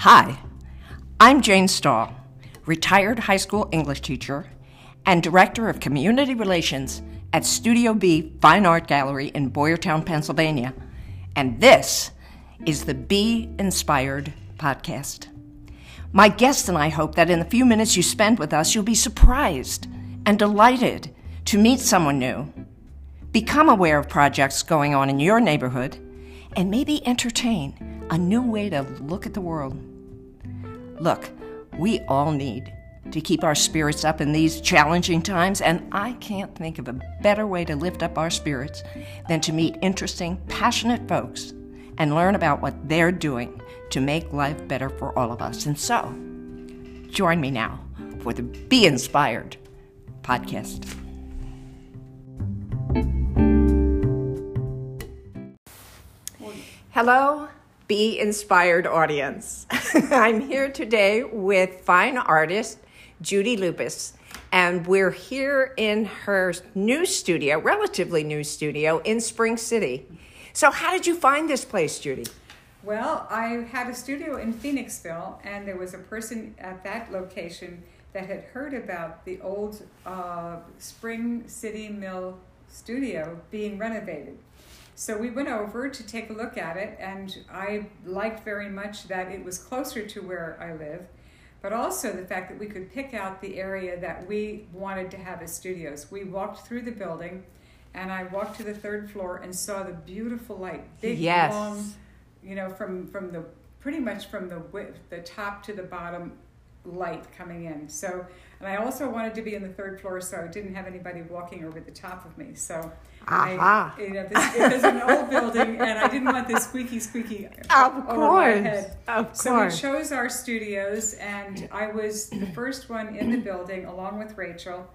Hi, I'm Jane Stahl, retired high school English teacher and Director of Community Relations at Studio B Fine Art Gallery in Boyertown, Pennsylvania. And this is the Be Inspired podcast. My guest and I hope that in the few minutes you spend with us, you'll be surprised and delighted to meet someone new, become aware of projects going on in your neighborhood, and maybe entertain a new way to look at the world. Look, we all need to keep our spirits up in these challenging times, and I can't think of a better way to lift up our spirits than to meet interesting, passionate folks and learn about what they're doing to make life better for all of us. And so, join me now for the Be Inspired podcast. Hello, Be Inspired audience. I'm here today with fine artist Judy Lupus, and we're here in her new studio, relatively new studio in Spring City. So, how did you find this place, Judy? Well, I had a studio in Phoenixville, and there was a person at that location that had heard about the old uh, Spring City Mill studio being renovated. So we went over to take a look at it, and I liked very much that it was closer to where I live, but also the fact that we could pick out the area that we wanted to have as studios. We walked through the building, and I walked to the third floor and saw the beautiful light, big, Yes. long, you know, from from the pretty much from the the top to the bottom light coming in. So, and I also wanted to be in the third floor, so I didn't have anybody walking over the top of me. So, Aha. I, you know, this, it was an old building, and I didn't want this squeaky, squeaky Of over my course. head. Of So course. we chose our studios, and I was the first one in the building, along with Rachel.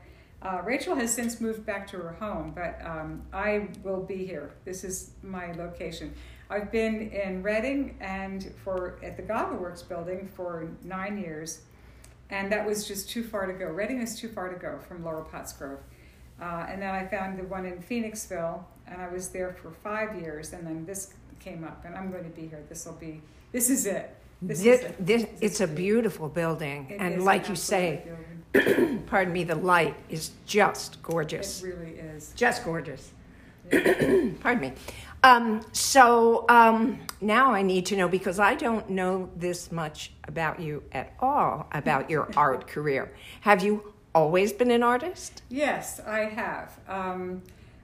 Uh, Rachel has since moved back to her home, but um, I will be here. This is my location. I've been in Reading and for at the Goggle-Works building for nine years, and that was just too far to go. Reading is too far to go from Lower Pottsgrove. Uh, and then I found the one in Phoenixville, and I was there for five years, and then this came up, and I'm going to be here. This will be, this is it. This This, is it. this, it's a it. beautiful building, It and like an you say, pardon me, the light is just It gorgeous. really is. Just gorgeous. Yeah. Pardon me. Um, so um, now I need to know because I don't know this much about you at all, about your art career. Have you always been an artist? Yes, I have. Um,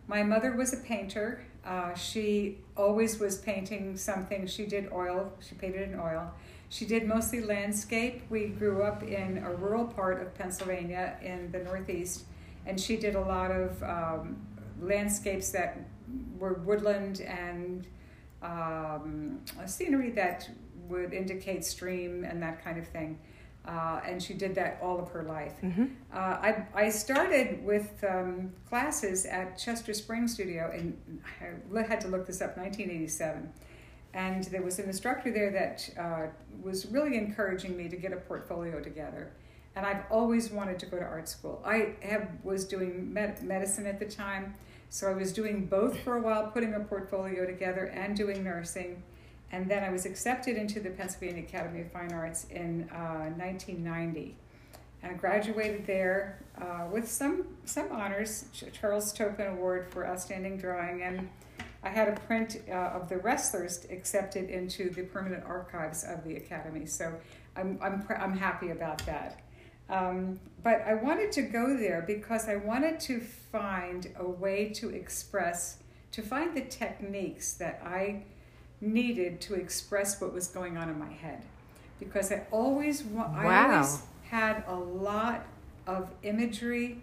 my mother was a painter. Uh, she always was painting something. She did oil, she painted in oil. She did mostly landscape. We grew up in a rural part of Pennsylvania in the Northeast, and she did a lot of um, landscapes that were woodland and um, scenery that would indicate stream and that kind of thing. Uh, and she did that all of her life. Uh, I, I started with um, classes at Chester Spring Studio, and I had to look this up, 1987. And there was an instructor there that uh, was really encouraging me to get a portfolio together. And I've always wanted to go to art school. I have, was doing med- medicine at the time, so I was doing both for a while, putting a portfolio together and doing nursing. And then I was accepted into the Pennsylvania Academy of Fine Arts in uh, 1990 and I graduated there uh, with some some honors, Charles Toppan Award for Outstanding Drawing, and I had a print uh, of the wrestlers accepted into the permanent archives of the Academy. So I'm I'm I'm happy about that. Um, but I wanted to go there because I wanted to find a way to express, to find the techniques that I needed to express what was going on in my head, because I always wa- I always had a lot of imagery,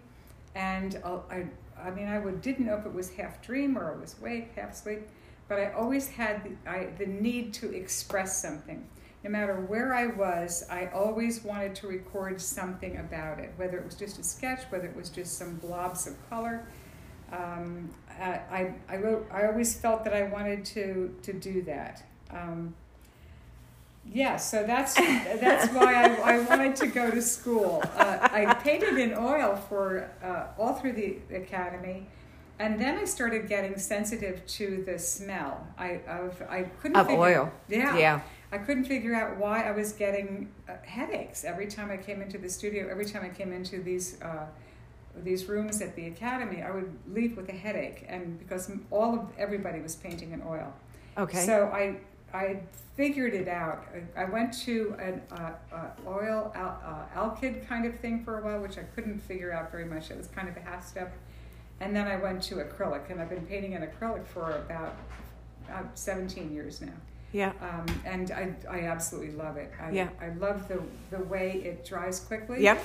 and uh, I I mean I would didn't know if it was half dream or it was wake half sleep, but I always had the, I, the need to express something. No matter where I was, I always wanted to record something about it, whether it was just a sketch, whether it was just some blobs of color. I, I, I, wrote, I always felt that I wanted to, to do that. Um, yeah, so that's that's why I, I wanted to go to school. Uh, I painted in oil for uh, all through the academy, and then I started getting sensitive to the smell. I of I couldn't Of figure- oil. Yeah, Yeah. I couldn't figure out why I was getting uh, headaches every time I came into the studio. Every time I came into these uh, these rooms at the academy, I would leave with a headache, and because all of everybody was painting in oil. Okay. So I I figured it out. I went to an uh, uh, oil al- uh, alkyd kind of thing for a while, which I couldn't figure out very much. It was kind of a half step, and then I went to acrylic, and I've been painting in acrylic for about uh, 17 years now. Yeah. Um, and I, I absolutely love it. I, Yeah. I love the, the way it dries quickly. Yep.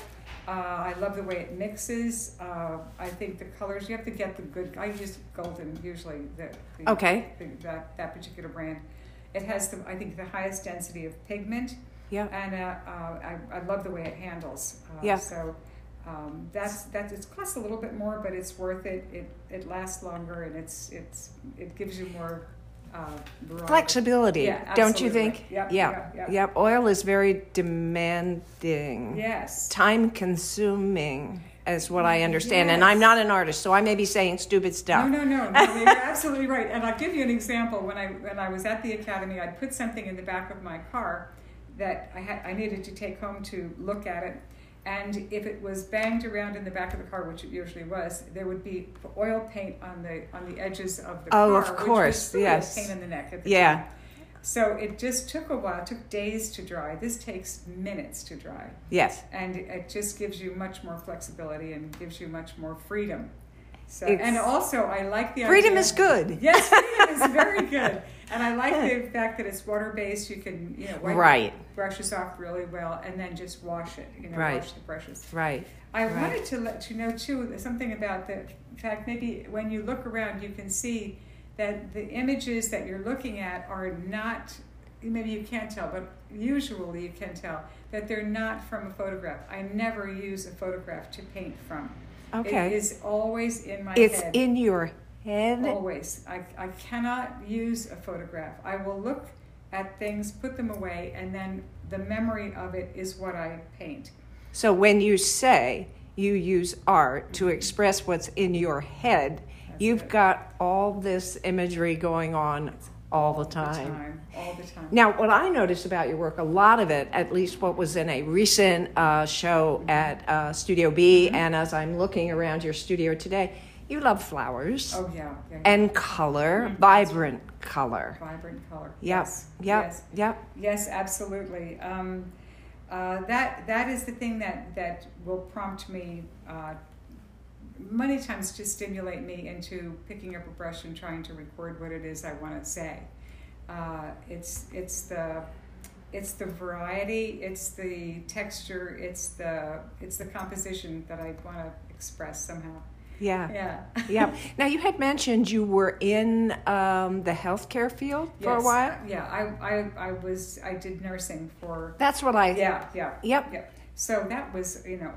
Uh, I love the way it mixes. Uh, I think the colors, you have to get the good. I use Golden usually. The, the, Okay. The, that, that particular brand. It has, the, I think, the highest density of pigment. Yeah. And uh, uh, I, I love the way it handles. Uh, Yeah. So um, that's that. It costs a little bit more, but it's worth it. It it lasts longer, and it's it's it gives you more uh. Flexibility, Yeah, don't you think? Yep, yeah. yep, yep. Yep. Oil is very demanding. Yes. Time consuming is what I understand. And I'm not an artist, so I may be saying stupid stuff. No, no, no, no. You're absolutely right. And I'll give you an example. When I when I was at the academy, I'd put something in the back of my car that I had I needed to take home to look at it. And if it was banged around in the back of the car, which it usually was, there would be oil paint on the on the edges of the Oh, car, of which course, yes. pain in the neck at the Yeah. time. So it just took a while. It took days to dry. This takes minutes to dry Yes. and it just gives you much more flexibility and gives you much more freedom. So, It's- and also, I like the Freedom idea- is good. Yes, freedom is very good, and I like the fact that it's water based. You can, you know, wipe Right. brushes off really well, and then just wash it. You know, Right. wash the brushes. Right. I Right. wanted to let you know too something about the fact maybe when you look around, you can see that the images that you're looking at are not. Maybe you can't tell, but usually you can tell that they're not from a photograph. I never use a photograph to paint from. Okay. It is always in my It's head. in your head. Always. I, I cannot use a photograph. I will look at things, put them away, and then the memory of it is what I paint. So when you say you use art to mm-hmm. express what's in your head, That's you've it. got all this imagery going on all the All the time. time. All the time. Now, what I noticed about your work, a lot of it, at least what was in a recent uh, show at uh, Studio B, Mm-hmm. and as I'm looking around your studio today, you love flowers Oh, yeah. yeah. and color, vibrant color. Vibrant color. Yep, Yes. yep, Yes. yep. Yes, absolutely. Um, uh, that that is the thing that that will prompt me uh, many times to stimulate me into picking up a brush and trying to record what it is I want to say. Uh, it's it's the it's the variety, it's the texture, it's the it's the composition that I want to express somehow. Yeah. Yeah. yeah. Now you had mentioned you were in um, the healthcare field for a while. Yeah, I, I I was I did nursing for That's what I. Yeah, yeah. Yep. Yep. So that was, you know,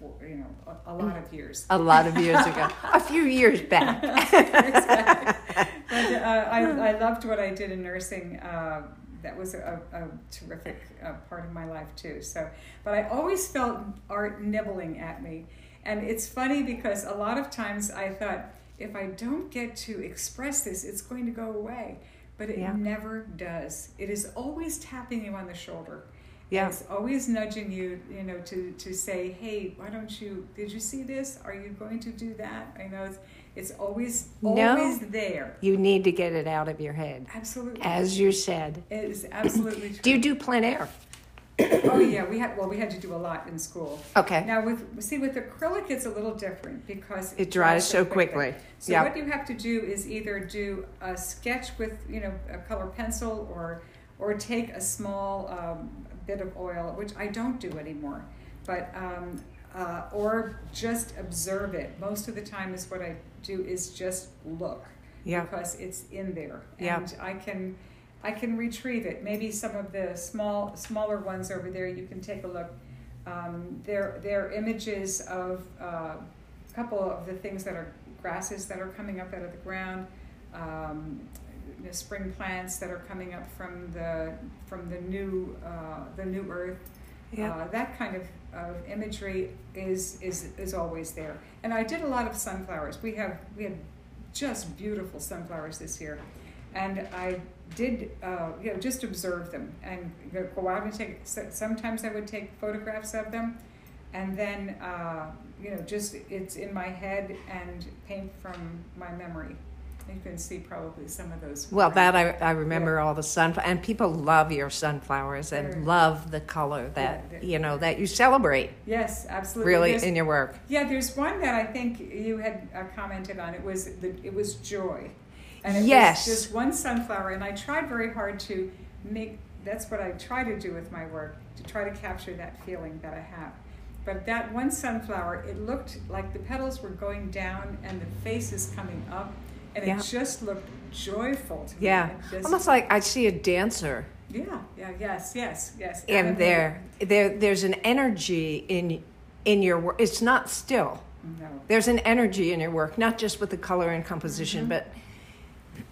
a, you know, a, a lot of years. A lot of years ago, a few years back. but uh, I, I loved what I did in nursing. Uh, that was a, a terrific uh, part of my life too. So, but I always felt art nibbling at me, and it's funny because a lot of times I thought if I don't get to express this, it's going to go away. But it Yeah. never does. It is always tapping you on the shoulder. Yeah. It's always nudging you, you know, to, to say, hey, why don't you, did you see this? Are you going to do that? I know it's, it's always, No. always there. You need to get it out of your head, Absolutely. as you said. it is absolutely true. Do you do plein air? oh, yeah. We had, well, we had to do a lot in school. Okay. Now, with, see, with acrylic, it's a little different because It dries so quickly. So Yeah. what you have to do is either do a sketch with, you know, a color pencil or, or take a small um, bit of oil, which I don't do anymore, but um, uh, or just observe it. Most of the time, is what I do is just look Yeah. because it's in there, Yeah. I can I can retrieve it. Maybe some of the small smaller ones over there, you can take a look. Um, they're they're images of uh, a couple of the things that are grasses that are coming up out of the ground. Um, you know, spring plants that are coming up from the from the new uh, the new earth. Uh, that kind of, of imagery is, is is always there. And I did a lot of sunflowers. We have we had just beautiful sunflowers this year. and I did, uh, you know, just observe them and go out and take. Sometimes I would take photographs of them, and then uh, you know, just it's in my head and paint from my memory. You can see probably some of those. Well, that I, I remember yeah. all the sunflowers, and people love your sunflowers and They're, love the color that yeah, you know that you celebrate. Yes, absolutely. Really, there's, in your work. Yeah, there's one that I think you had uh, commented on. It was the, it was joy, and it yes, was just one sunflower, and I tried very hard to make. That's what I try to do with my work to try to capture that feeling that I have. But that one sunflower, it looked like the petals were going down and the face is coming up and yeah. it just looked joyful to me. Yeah, almost like I see a dancer. Yeah, yeah, yes, yes, yes. And there, there, there's an energy in in your work. It's not still. No. There's an energy in your work, not just with the color and composition, mm-hmm.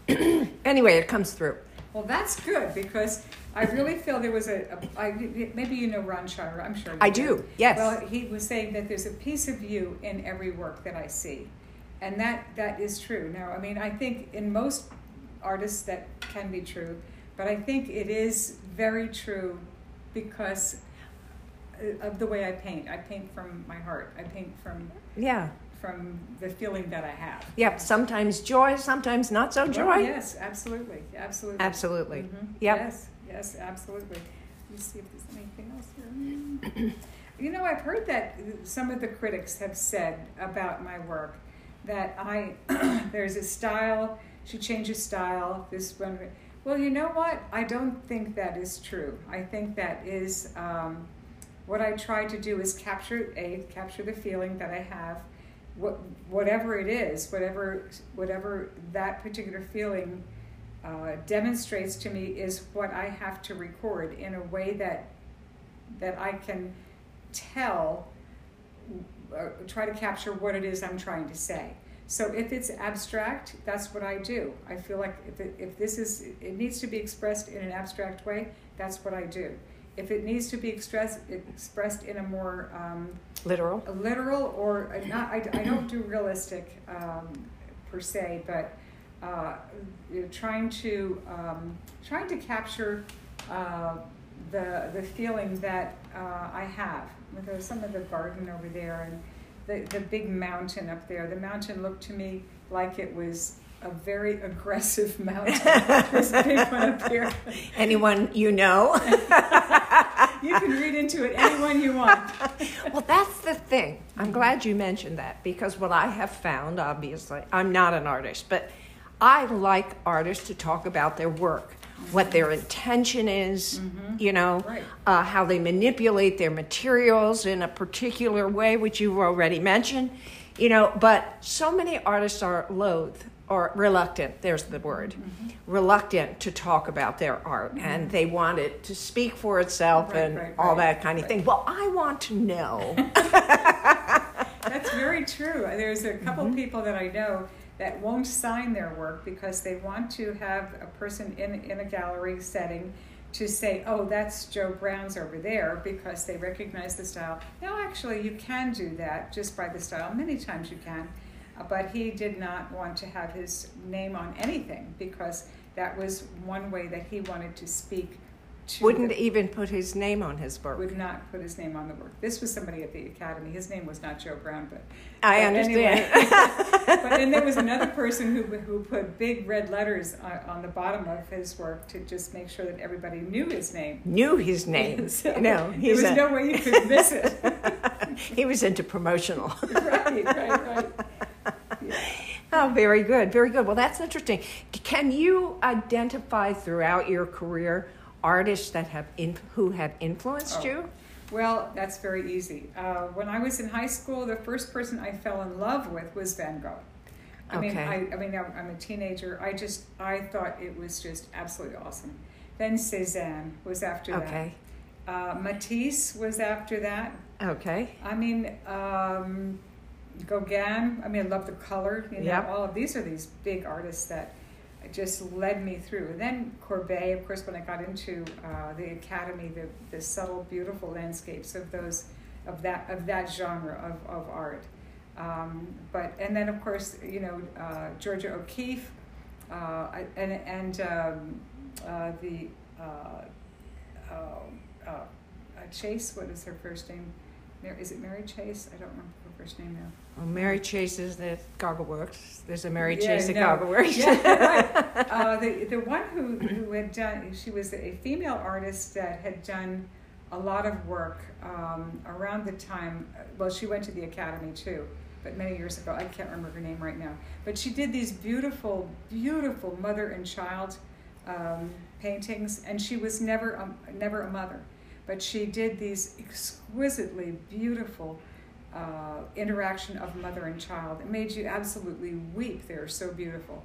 but anyway, it comes through. Well, that's good because I really feel there was a, a I, maybe you know Ron Shire, I'm sure I do. Yes. Well, he was saying that there's a piece of you in every work that I see and that that is true. Now, I mean, I think in most artists that can be true, but I think it is very true because uh, of the way I paint. I paint from my heart. I paint from yeah from the feeling that I have. Yep. Sometimes joy, sometimes not so joy. Oh, yes, absolutely, absolutely, absolutely. Mm-hmm. Yep. Yes, yes, absolutely. Let's see if there's anything else here. you know, I've heard that some of the critics have said about my work that I there's a style. She changes style. This one. Well, you know what? I don't think that is true. I think that is um, what I try to do is capture a capture the feeling that I have, what whatever it is, whatever whatever that particular feeling uh, demonstrates to me is what I have to record in a way that that I can tell try to capture what it is I'm trying to say. So if it's abstract, that's what I do. I feel like if, it, if this is, it needs to be expressed in an abstract way, that's what I do. If it needs to be expressed, expressed in a more um, literal, literal or not, I, I don't do realistic um, per se, but uh, you know, trying to um, trying to capture uh, the the feeling that uh, I have. There's some of the garden over there, and the, the big mountain up there. The mountain looked to me like it was a very aggressive mountain. this big one up here. Anyone you know? you can read into it anyone you want. well, that's the thing. I'm glad you mentioned that because what I have found, obviously, I'm not an artist, but I like artists to talk about their work what their intention is, mm-hmm. you know, right. uh, how they manipulate their materials in a particular way, which you've already mentioned, you know. But so many artists are loath or reluctant, there's the word, mm-hmm. reluctant to talk about their art mm-hmm. and they want it to speak for itself right, and right, all that kind of thing. Well, I want to know. That's very true. There's a couple mm-hmm. people that I know that won't sign their work because they want to have a person in, in a gallery setting to say, oh, that's Joe Brown's over there because they recognize the style. No, actually, you can do that just by the style. Many times you can. Uh, but he did not want to have his name on anything because that was one way that he wanted to speak wouldn't the, even put his name on his work. Would not put his name on the work. This was somebody at the academy. His name was not Joe Brown, but I but understand. Anyway, but then there was another person who who put big red letters on, on, the bottom of his work to just make sure that everybody knew his name. Knew his name. so no, there was a, no way you could miss it. he was into promotional. right, right, right. Yeah. Oh, very good, very good. Well, that's interesting. Can you identify throughout your career artists that have in, who have influenced oh. you? Well, that's very easy. Uh, when I was in high school, the first person I fell in love with was Van Gogh. I okay. mean, I, I mean, I'm a teenager. I just, I thought it was just absolutely awesome. Then Cezanne was after that. okay. that. Uh, Matisse was after that. Okay. I mean, um, Gauguin. I mean, I love the color. You know, yep. all of these are these big artists that just led me through. And then Courbet, of course, when I got into uh, the academy, the, the subtle, beautiful landscapes of those, of that, of that genre of, of art. Um, but and then of course, you know, uh, Georgia O'Keeffe. uh, and and um, uh, the uh, uh, uh, Chase. What is her first name? Is it Mary Chase? I don't remember first name now. Well, Mary Chase is the Goggle Works. There's a Mary Yeah, Chase at no. Goggle Works. Yeah, right. Uh, the the one who who had done she was a female artist that had done a lot of work um, around the time. Well, she went to the academy too, but many years ago. I can't remember her name right now. But she did these beautiful, beautiful mother and child um, paintings, and she was never never a mother, but she did these exquisitely beautiful. Uh, interaction of mother and child. It made you absolutely weep. They are so beautiful.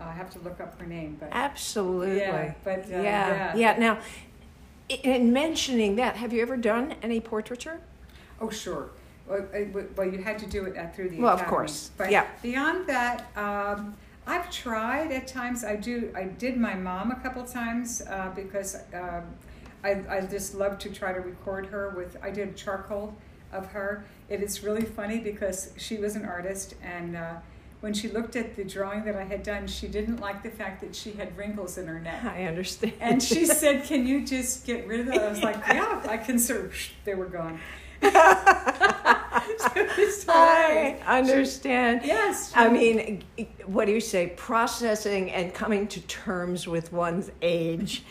Uh, I have to look up her name, but Absolutely. Yeah, but, uh, yeah, yeah. yeah. Now, in mentioning that, have you ever done any portraiture? oh sure. Well, uh, well, you had to do it at, through the Well, of course. But Yeah. beyond that, um, I've tried at times. I do. I did my mom a couple times uh, because um, I, I just love to try to record her with. I did charcoal of her. It is really funny because she was an artist and. Uh, when she looked at the drawing that I had done, she didn't like the fact that she had wrinkles in her neck. I understand. And she said, "Can you just get rid of that?" I was like, "Yeah, I can." Sort they were gone. I understand. Yes. I mean, what do you say? Processing and coming to terms with one's age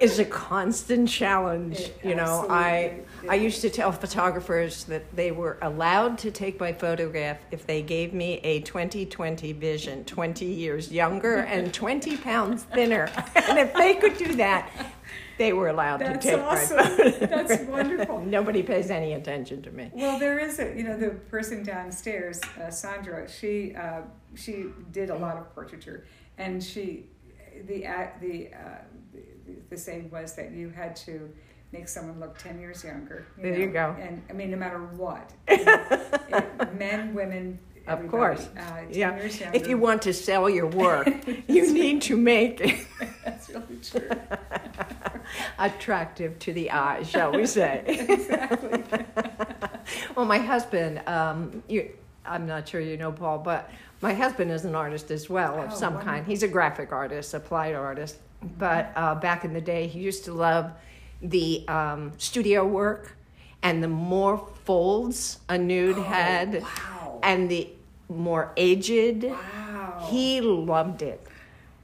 is a constant challenge. It you know, I I used to tell photographers that they were allowed to take my photograph if they gave me a 2020 vision, 20 years younger and 20 pounds thinner. And if they could do that, they were allowed That's to take awesome. my photograph. That's wonderful. Nobody pays any attention to me. Well, there is a you know the person downstairs, uh, Sandra. She uh, she did a lot of portraiture, and she the at the, uh, the the saying was that you had to make someone look ten years younger. There you go. And I mean, no matter what, you know, it- men, women, Of course. uh, Yeah. years younger. If you want to sell your work, you need to make it that's really true. attractive to the eye, shall we say. exactly. well, my husband, um, you, I'm not sure you know Paul, but my husband is an artist as well of Oh, some wonderful. kind. He's a graphic artist, applied artist. But uh, back in the day, he used to love the um, studio work and the more folds a nude had Oh, wow. and the more aged. Wow. He loved it.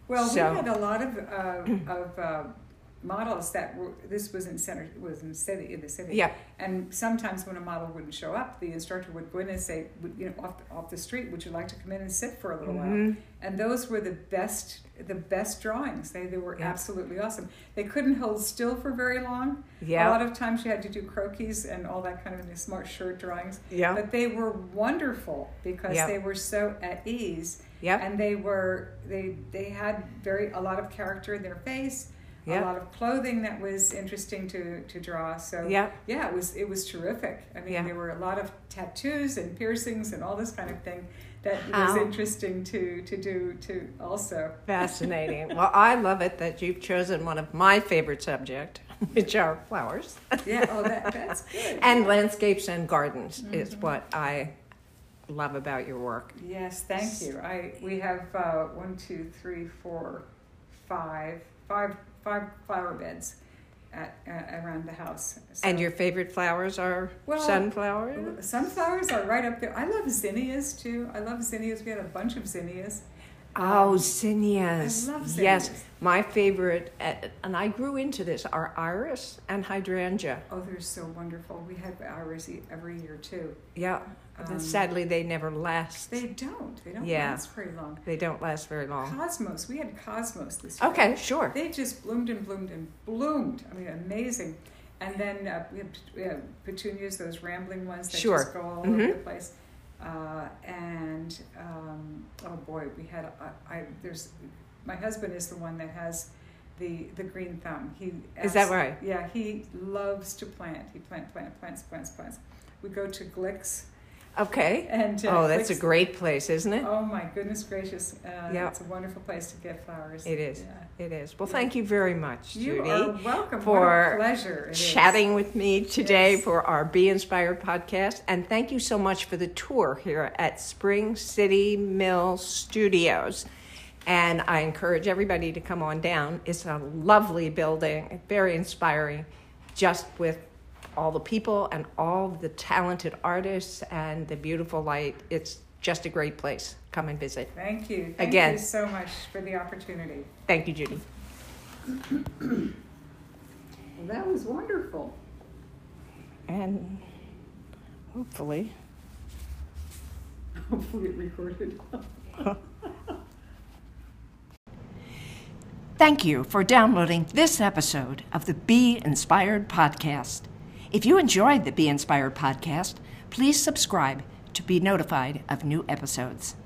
Well, So- we had a lot of uh, of uh, models that were. This was in center was in city in the city. Yeah. And sometimes when a model wouldn't show up, the instructor would go in and say, you know, off off the street, would you like to come in and sit for a little Mm-hmm. while? And those were the best the best drawings. They they were Yeah. absolutely awesome. They couldn't hold still for very long. Yeah. A lot of times you had to do croquis and all that kind of the smart shirt drawings. Yeah. But they were wonderful because Yeah. they were so at ease Yep. and they were they they had very a lot of character in their face Yeah. a lot of clothing that was interesting to to draw so Yeah. yeah it was it was terrific i mean Yeah. there were a lot of tattoos and piercings and all this kind of thing that was interesting to to do to also Fascinating. well, I love it that you've chosen one of my favorite subject, which are flowers. yeah oh that, that's good and landscapes and gardens is Mm-hmm. what I love about your work. yes thank you i we have uh, one two three four five five five flower beds at uh, around the house So- And your favorite flowers are Well, sunflowers? Sunflowers are right up there. I love zinnias too. I love zinnias. We had a bunch of zinnias. Oh, zinnias. I love Yes, my favorite, uh, and I grew into this, are iris and hydrangea. Oh, they're so wonderful. We have iris every year too. Yeah, Um, sadly, they never last. They don't. They don't Yeah. last very long. They don't last very long. Cosmos. We had cosmos this year. Okay, sure. They just bloomed and bloomed and bloomed. I mean, amazing. And then uh, we, have, we have petunias, those rambling ones that Sure. just go all Mhm. over the place. Uh, and um, oh boy, we had I, I there's my husband is the one that has the the green thumb. He Is that right? Yeah, he loves to plant. He plant plant plants plants plants. We go to Glicks Okay. and uh, Oh, that's a great place, isn't it? Oh my goodness gracious! Uh, Yeah. it's a wonderful place to get flowers. It is. Yeah. It is. Well, thank you very much, You Judy. are welcome. for pleasure. it is. chatting with me today Yes. for our Be Inspired podcast. And thank you so much for the tour here at Spring City Mill Studios. and I encourage everybody to come on down. It's a lovely building, very inspiring, just with all the people and all the talented artists and the beautiful light. It's just a great place. Come and visit. Thank you. Thank Again. you so much for the opportunity. Thank you, Judy. Well, that was wonderful. And hopefully, Hopefully it recorded. thank you for downloading this episode of the Be Inspired podcast. If you enjoyed the Be Inspired podcast, please subscribe to be notified of new episodes.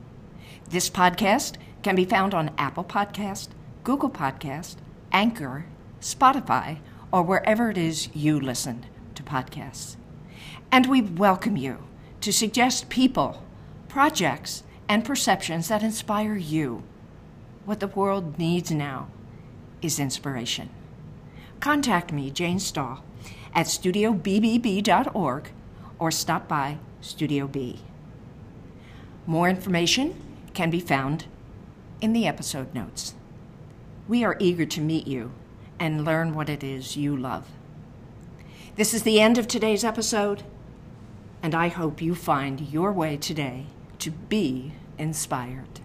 This podcast can be found on Apple Podcast, Google Podcast, Anchor, Spotify, or wherever it is you listen to podcasts. And we welcome you to suggest people, projects, and perceptions that inspire you. What the world needs now is inspiration. Contact me, Jane Stahl, at studiobbb.org or stop by Studio B. More information can be found in the episode notes. We are eager to meet you and learn what it is you love. This is the end of today's episode, and I hope you find your way today to be inspired.